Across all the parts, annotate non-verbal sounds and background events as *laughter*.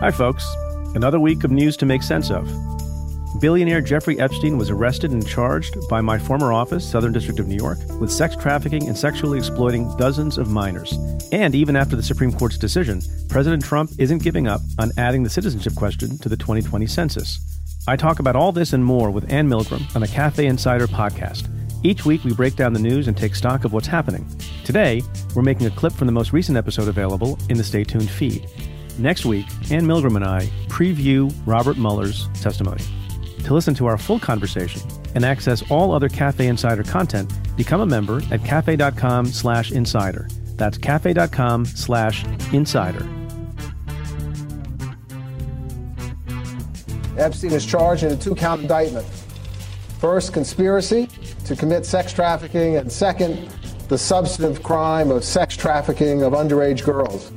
Hi, folks. Another week of news to make sense of. Billionaire Jeffrey Epstein was arrested and charged by my former office, Southern District of New York, with sex trafficking and sexually exploiting dozens of minors. And even after the Supreme Court's decision, President Trump isn't giving up on adding the citizenship question to the 2020 census. I talk about all this and more with Anne Milgram on the Cafe Insider podcast. Each week, we break down the news and take stock of what's happening. Today, we're making a clip from the most recent episode available in the Stay Tuned feed. Next week, Anne Milgram and I preview Robert Mueller's testimony. To listen to our full conversation and access all other Cafe Insider content, become a member at cafe.com slash insider. That's cafe.com slash insider. Epstein is charged in a two count indictment. First, conspiracy to commit sex trafficking, and second, the substantive crime of sex trafficking of underage girls.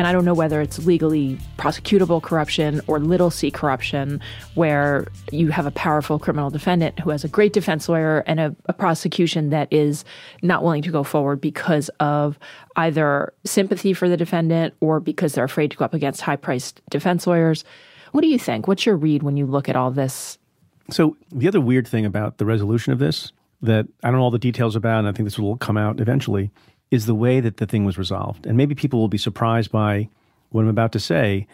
And I don't know whether it's legally prosecutable corruption or little c corruption, where you have a powerful criminal defendant who has a great defense lawyer and a, a prosecution that is not willing to go forward because of either sympathy for the defendant or because they're afraid to go up against high priced defense lawyers. What do you think? What's your read when you look at all this? So, the other weird thing about the resolution of this that I don't know all the details about, and I think this will come out eventually, is the way that the thing was resolved. And maybe people will be surprised by what I'm about to say.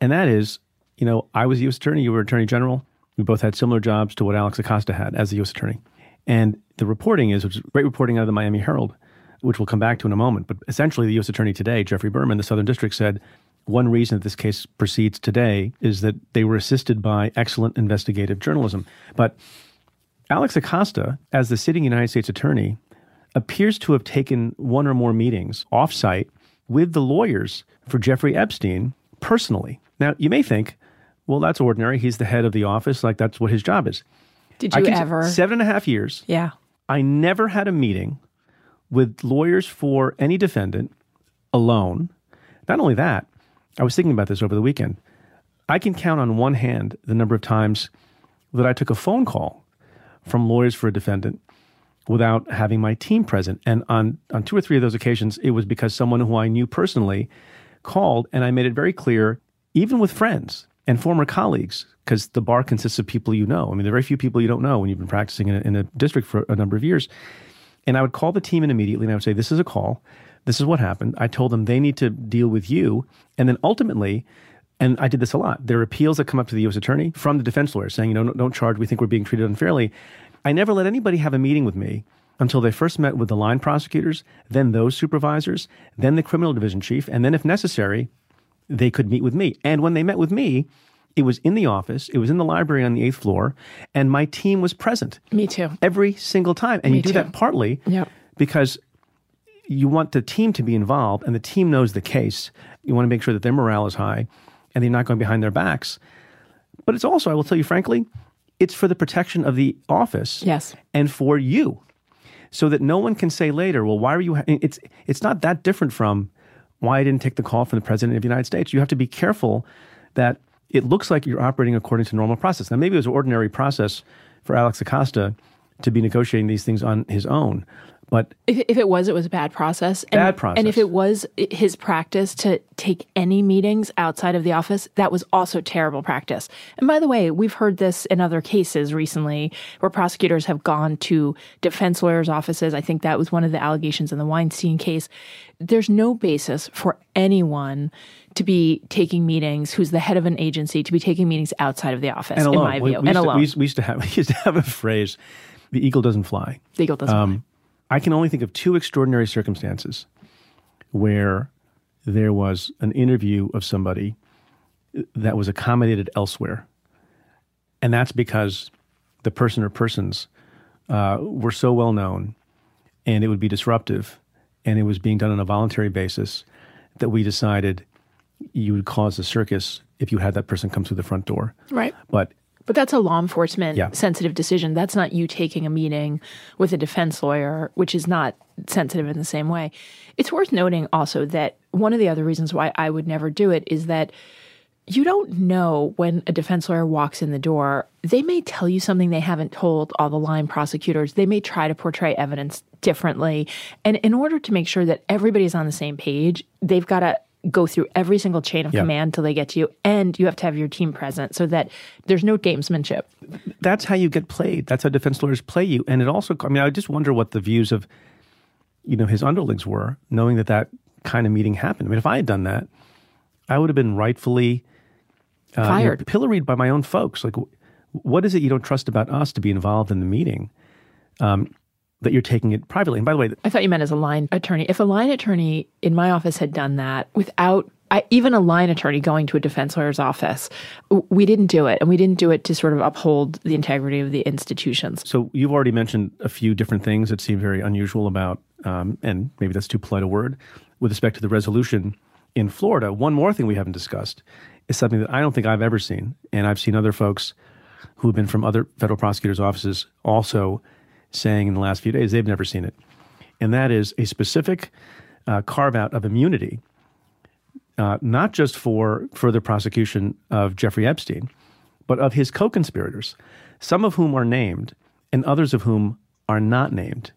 And that is, you know, I was U.S. Attorney, you were Attorney General. We both had similar jobs to what Alex Acosta had as the U.S. Attorney. And the reporting is, which is great reporting out of the Miami Herald, which we'll come back to in a moment. But essentially, the U.S. Attorney today, Geoffrey Berman, the Southern District, said one reason that this case proceeds today is that they were assisted by excellent investigative journalism. But Alex Acosta, as the sitting United States Attorney, appears to have taken one or more meetings offsite with the lawyers for Jeffrey Epstein personally. Now, you may think, well, that's ordinary. He's the head of the office. Like, that's what his job is. Did you ever? Seven and a half years. Yeah. I never had a meeting with lawyers for any defendant alone. Not only that, I was thinking about this over the weekend. I can count on one hand the number of times that I took a phone call from lawyers for a defendant without having my team present. And on, on two or three of those occasions, it was because someone who I knew personally called and I made it very clear, even with friends and former colleagues, because the bar consists of people you know. I mean, there are very few people you don't know when you've been practicing in a, in a district for a number of years. And I would call the team in immediately and I would say, This is a call. This is what happened. I told them they need to deal with you. And then ultimately, and I did this a lot. There are appeals that come up to the U.S. attorney from the defense lawyer saying, you know, don't charge. We think we're being treated unfairly. I never let anybody have a meeting with me until they first met with the line prosecutors, then those supervisors, then the criminal division chief, and then, if necessary, they could meet with me. And when they met with me, it was in the office, it was in the library on the eighth floor, and my team was present. Me too. Every single time. And Me you do too. that partly Yep. because you want the team to be involved and the team knows the case. You want to make sure that their morale is high and they're not going behind their backs. But it's also, I will tell you frankly, it's for the protection of the office Yes. and for you so that no one can say later, well, why were you? Ha-? It's it's not that different from why I didn't take the call from the president of the United States. You have to be careful that it looks like you're operating according to normal process. Now, maybe it was an ordinary process for Alex Acosta to be negotiating these things on his own, but If, if it was, it was a bad process. And, Bad process. And if it was his practice to take any meetings outside of the office, that was also terrible practice. And by the way, we've heard this in other cases recently where prosecutors have gone to defense lawyers' offices. I think that was one of the allegations in the Weinstein case. There's no basis for anyone to be taking meetings who's the head of an agency to be taking meetings outside of the office, and in alone. my We- view. we, and to, alone. we, used, we used to have *laughs* we used to have a phrase: "The eagle doesn't fly." the eagle doesn't um, fly. I can only think of two extraordinary circumstances where there was an interview of somebody that was accommodated elsewhere. And that's because the person or persons uh, were so well known and it would be disruptive and it was being done on a voluntary basis that we decided you would cause a circus if you had that person come through the front door. Right. But But that's a law enforcement Yeah. sensitive decision. That's not you taking a meeting with a defense lawyer, which is not sensitive in the same way. It's worth noting also that one of the other reasons why I would never do it is that you don't know when a defense lawyer walks in the door. They may tell you something they haven't told all the line prosecutors. They may try to portray evidence differently. And in order to make sure that everybody's on the same page, they've got to go through every single chain of Yep. command till they get to you, and you have to have your team present so that there's no gamesmanship. That's how you get played. That's how defense lawyers play you. And it also, I mean, I just wonder what the views of, you know, his underlings were, knowing that that kind of meeting happened. I mean, if I had done that, I would have been rightfully uh, you know, Fired. pilloried by my own folks. Like, what is it you don't trust about us to be involved in the meeting? Um, that you're taking it privately. And by the way, I thought you meant as a line attorney. If a line attorney in my office had done that without I, even a line attorney going to a defense lawyer's office, we didn't do it. And we didn't do it to sort of uphold the integrity of the institutions. So you've already mentioned a few different things that seem very unusual about, um, and maybe that's too polite a word, with respect to the resolution in Florida. One more thing we haven't discussed is something that I don't think I've ever seen, and I've seen other folks who have been from other federal prosecutors' offices also saying in the last few days they've never seen it, and that is a specific uh, carve out of immunity, uh, not just for further prosecution of Jeffrey Epstein, but of his co conspirators, some of whom are named and others of whom are not named.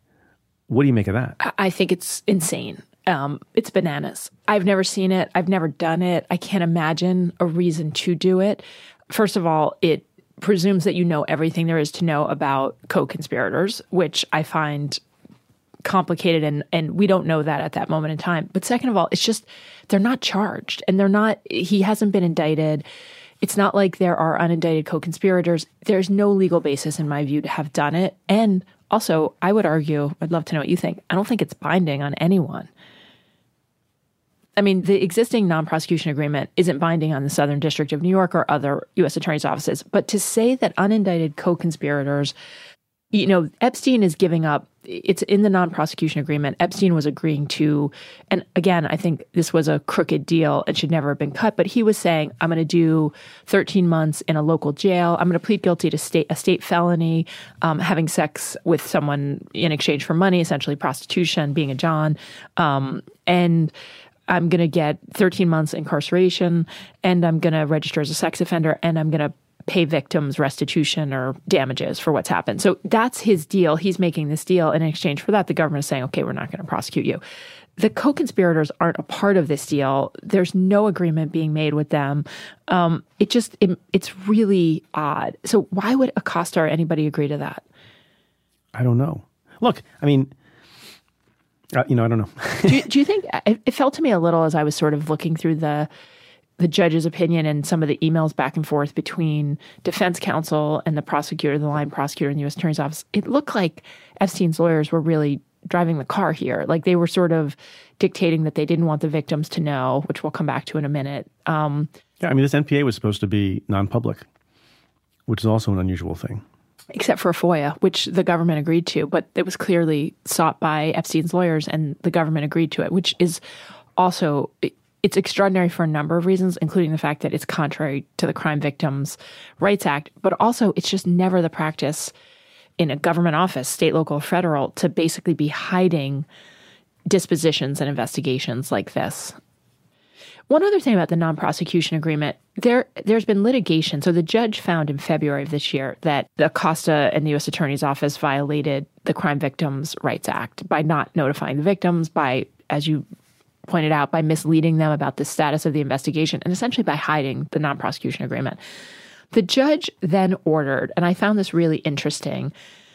What do you make of that? I- think it's insane. Um, it's bananas. I've never seen it. I've never done it. I can't imagine a reason to do it. First of all, it presumes that you know everything there is to know about co-conspirators, which I find complicated and and we don't know that at that moment in time. But second of all, it's just they're not charged and they're not he hasn't been indicted. It's not like there are unindicted co-conspirators. There's no legal basis in my view to have done it. And also, I would argue, I'd love to know what you think. I don't think it's binding on anyone. I mean, the existing non prosecution agreement isn't binding on the Southern District of New York or other U.S. attorneys' offices. But to say that unindicted co conspirators, you know, Epstein is giving up, it's in the non prosecution agreement. Epstein was agreeing to, and again, I think this was a crooked deal and should never have been cut, but he was saying, I'm going to do 13 months in a local jail. I'm going to plead guilty to state, a state felony, um, having sex with someone in exchange for money, essentially prostitution, being a John. Um, and I'm going to get 13 months incarceration and I'm going to register as a sex offender and I'm going to pay victims restitution or damages for what's happened. So that's his deal. He's making this deal. And in exchange for that, the government is saying, okay, we're not going to prosecute you. The co conspirators aren't a part of this deal. There's no agreement being made with them. Um, it just, it, it's really odd. So why would Acosta or anybody agree to that? I don't know. Look, I mean, uh, you know, I don't know. *laughs* do, you, do you think it, it felt to me a little as I was sort of looking through the the judge's opinion and some of the emails back and forth between defense counsel and the prosecutor, the line prosecutor in the U.S. Attorney's Office? It looked like Epstein's lawyers were really driving the car here. Like they were sort of dictating that they didn't want the victims to know, which we'll come back to in a minute. Um, yeah, I mean, this NPA was supposed to be non-public, which is also an unusual thing. Except for a FOIA, which the government agreed to, but it was clearly sought by Epstein's lawyers, and the government agreed to it, which is also it's extraordinary for a number of reasons, including the fact that it's contrary to the Crime Victims' Rights Act, but also it's just never the practice in a government office, state, local, federal, to basically be hiding dispositions and investigations like this. One other thing about the non-prosecution agreement, there there's been litigation. So the judge found in February of this year that the Acosta and the U.S. Attorney's Office violated the Crime Victims' Rights Act by not notifying the victims, by, as you pointed out, by misleading them about the status of the investigation, and essentially by hiding the non-prosecution agreement. The judge then ordered, and I found this really interesting.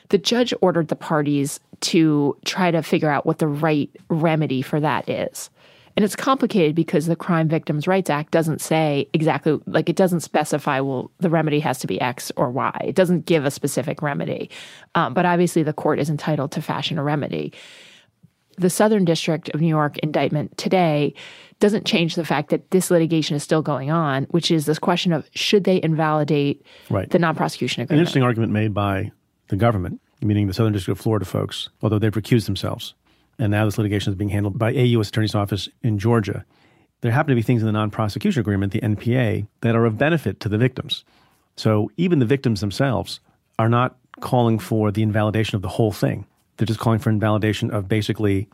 The judge ordered the parties to try to figure out what the right remedy for that is. And it's complicated because the Crime Victims' Rights Act doesn't say exactly, like, it doesn't specify, well, the remedy has to be X or Y. It doesn't give a specific remedy. Um, but obviously, the court is entitled to fashion a remedy. The Southern District of New York indictment today doesn't change the fact that this litigation is still going on, which is this question of should they invalidate Right. the non prosecution agreement? An interesting argument made by the government, meaning the Southern District of Florida folks, although they've recused themselves. And now this litigation is being handled by a U.S. Attorney's Office in Georgia. There happen to be things in the non prosecution agreement, the NPA, that are of benefit to the victims. So even the victims themselves are not calling for the invalidation of the whole thing. They're just calling for invalidation of basically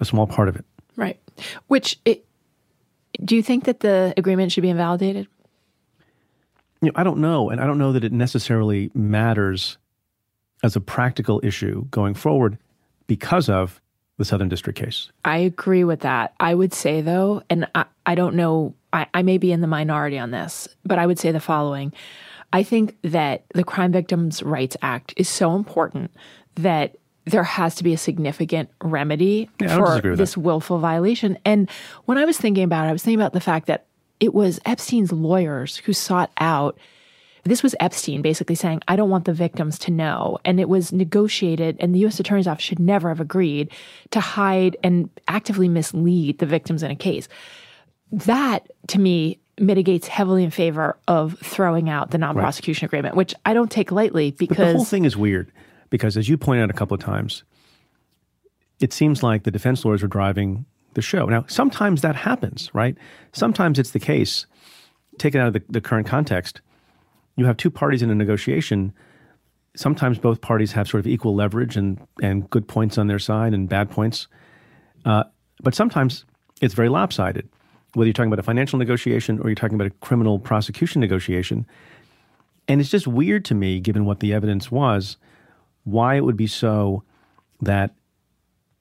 a small part of it. Right. Which, it, do you think that the agreement should be invalidated? You know, I don't know, and I don't know that it necessarily matters as a practical issue going forward because of the Southern District case. I agree with that. I would say, though, and I, I don't know, I, I may be in the minority on this, but I would say the following. I think that the Crime Victims' Rights Act is so important that there has to be a significant remedy Yeah, for this willful violation. And when I was thinking about it, I was thinking about the fact that it was Epstein's lawyers who sought out this was Epstein basically saying, I don't want the victims to know. And it was negotiated, and the U.S. Attorney's Office should never have agreed to hide and actively mislead the victims in a case. That, to me, mitigates heavily in favor of throwing out the non prosecution agreement, which I don't take lightly But the whole thing is weird because, as you pointed out a couple of times, it seems like the defense lawyers are driving the show. Now, sometimes that happens, right? Sometimes it's the case, taken out of the, the current context, you have two parties in a negotiation. Sometimes both parties have sort of equal leverage and, and good points on their side and bad points. Uh, but sometimes it's very lopsided, whether you're talking about a financial negotiation or you're talking about a criminal prosecution negotiation. And it's just weird to me, given what the evidence was, why it would be so that,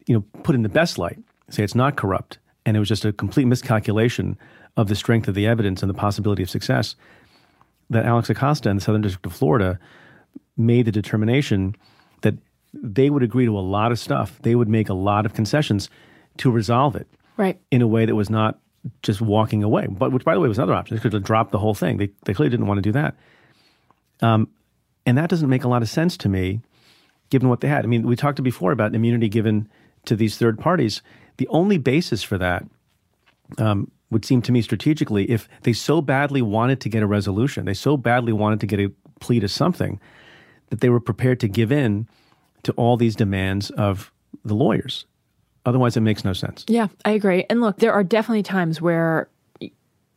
you know, put in the best light, say it's not corrupt, and it was just a complete miscalculation of the strength of the evidence and the possibility of success, that Alex Acosta in the Southern District of Florida made the determination that they would agree to a lot of stuff. They would make a lot of concessions to resolve it right. in a way that was not just walking away, but which, by the way, was another option. They could have dropped the whole thing. They, they clearly didn't want to do that. Um, and that doesn't make a lot of sense to me, given what they had. I mean, we talked before about immunity given to these third parties. The only basis for that um, would seem to me strategically if they so badly wanted to get a resolution, they so badly wanted to get a plea to something that they were prepared to give in to all these demands of the lawyers. Otherwise, it makes no sense. Yeah, I agree. And look, there are definitely times where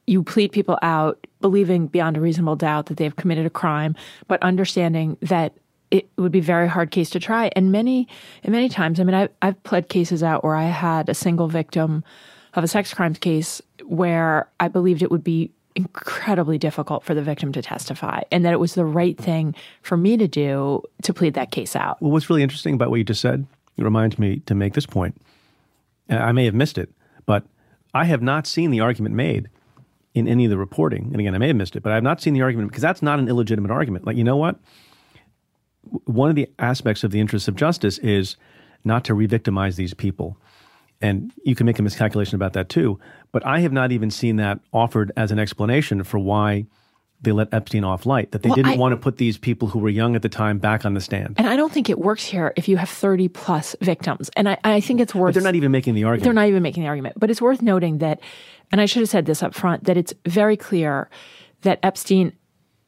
you plead people out, believing beyond a reasonable doubt that they've committed a crime, but understanding that it would be a very hard case to try. And many, and many times, I mean, I, I've pled cases out where I had a single victim of a sex crimes case where I believed it would be incredibly difficult for the victim to testify, and that it was the right thing for me to do to plead that case out. Well, what's really interesting about what you just said, it reminds me to make this point. I may have missed it, but I have not seen the argument made in any of the reporting. And again, I may have missed it, but I have not seen the argument because that's not an illegitimate argument. Like, you know what? One of the aspects of the interests of justice is not to re victimize these people. And you can make a miscalculation about that too. But I have not even seen that offered as an explanation for why they let Epstein off light, that they Well, didn't I- want to put these people who were young at the time back on the stand. And I don't think it works here if you have 30 plus victims. And I, I think it's worth. They're not even making the argument. They're not even making the argument. But it's worth noting that, and I should have said this up front, that it's very clear that Epstein,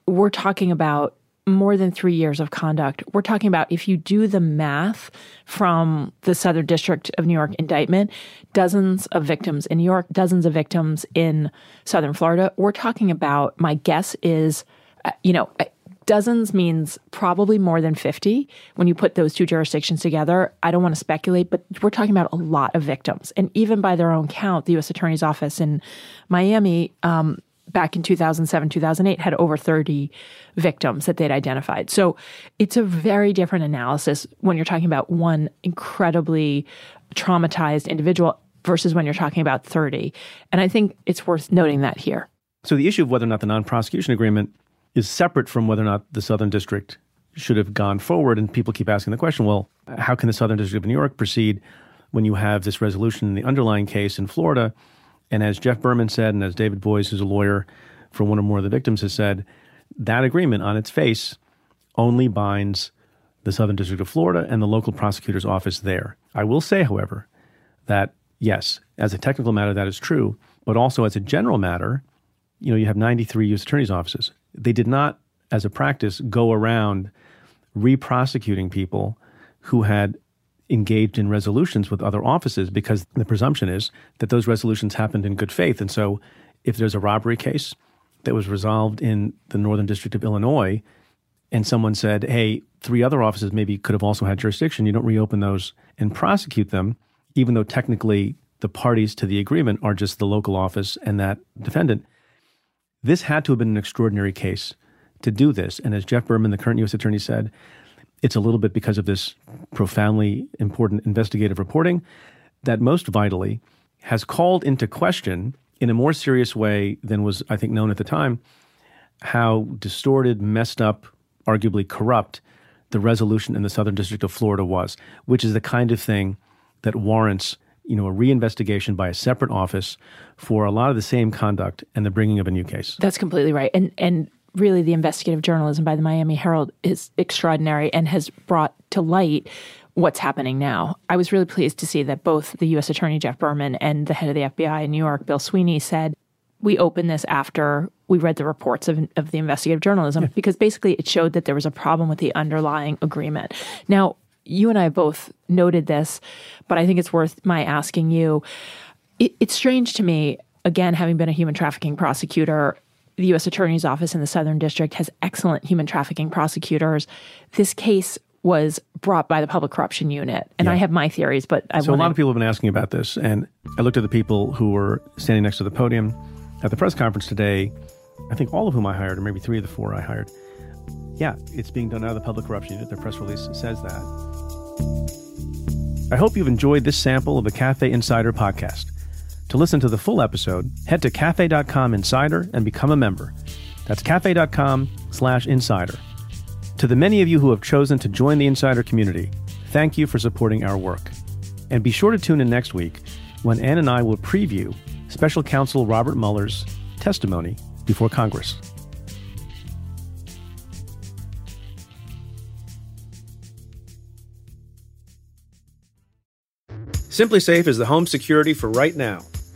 we're talking about more than three years of conduct. We're talking about if you do the math from the Southern District of New York indictment, dozens of victims in New York, dozens of victims in Southern Florida. We're talking about, my guess is, uh, you know, uh, dozens means probably more than 50 when you put those two jurisdictions together. I don't want to speculate, but we're talking about a lot of victims. And even by their own count, the U.S. Attorney's Office in Miami, um, back in 2007, 2008, had over 30 victims that they'd identified. So it's a very different analysis when you're talking about one incredibly traumatized individual versus when you're talking about 30. And I think it's worth noting that here. So the issue of whether or not the non-prosecution agreement is separate from whether or not the Southern District should have gone forward, and people keep asking the question: Well, how can the Southern District of New York proceed when you have this resolution in the underlying case in Florida? And as Jeff Berman said, and as David Boies, who's a lawyer for one or more of the victims, has said, that agreement on its face only binds the Southern District of Florida and the local prosecutor's office there. I will say, however, that yes, as a technical matter, that is true, but also as a general matter, you know, you have 93 U.S. attorney's offices. They did not, as a practice, go around re-prosecuting people who had engaged in resolutions with other offices because the presumption is that those resolutions happened in good faith. And so if there's a robbery case that was resolved in the Northern District of Illinois and someone said, hey, three other offices maybe could have also had jurisdiction, you don't reopen those and prosecute them, even though technically the parties to the agreement are just the local office and that defendant. This had to have been an extraordinary case to do this. And as Jeff Berman, the current U.S. attorney, said, it's a little bit because of this profoundly important investigative reporting that most vitally has called into question in a more serious way than was, I think, known at the time, how distorted, messed up, arguably corrupt the resolution in the Southern District of Florida was, which is the kind of thing that warrants you know a reinvestigation by a separate office for a lot of the same conduct and the bringing of a new case. That's completely right. And and really the investigative journalism by the Miami Herald is extraordinary and has brought to light what's happening now. I was really pleased to see that both the US Attorney Jeff Berman and the head of the FBI in New York, Bill Sweeney, said we opened this after we read the reports of, of the investigative journalism yeah. because basically it showed that there was a problem with the underlying agreement. Now, you and I both noted this, but I think it's worth my asking you. It, it's strange to me, again, having been a human trafficking prosecutor, the U.S. Attorney's Office in the Southern District has excellent human trafficking prosecutors. This case was brought by the Public Corruption Unit, and yeah. I have my theories, but I so wanna... a lot of people have been asking about this, and I looked at the people who were standing next to the podium at the press conference today. I think all of whom I hired, or maybe three of the four I hired. Yeah, it's being done out of the Public Corruption Unit. Their press release says that. I hope you've enjoyed this sample of the Cafe Insider podcast. To listen to the full episode, head to cafe.com insider and become a member. That's cafe.com slash insider. To the many of you who have chosen to join the insider community, thank you for supporting our work. And be sure to tune in next week when Anne and I will preview special counsel Robert Mueller's testimony before Congress. SimpliSafe is the home security for right now,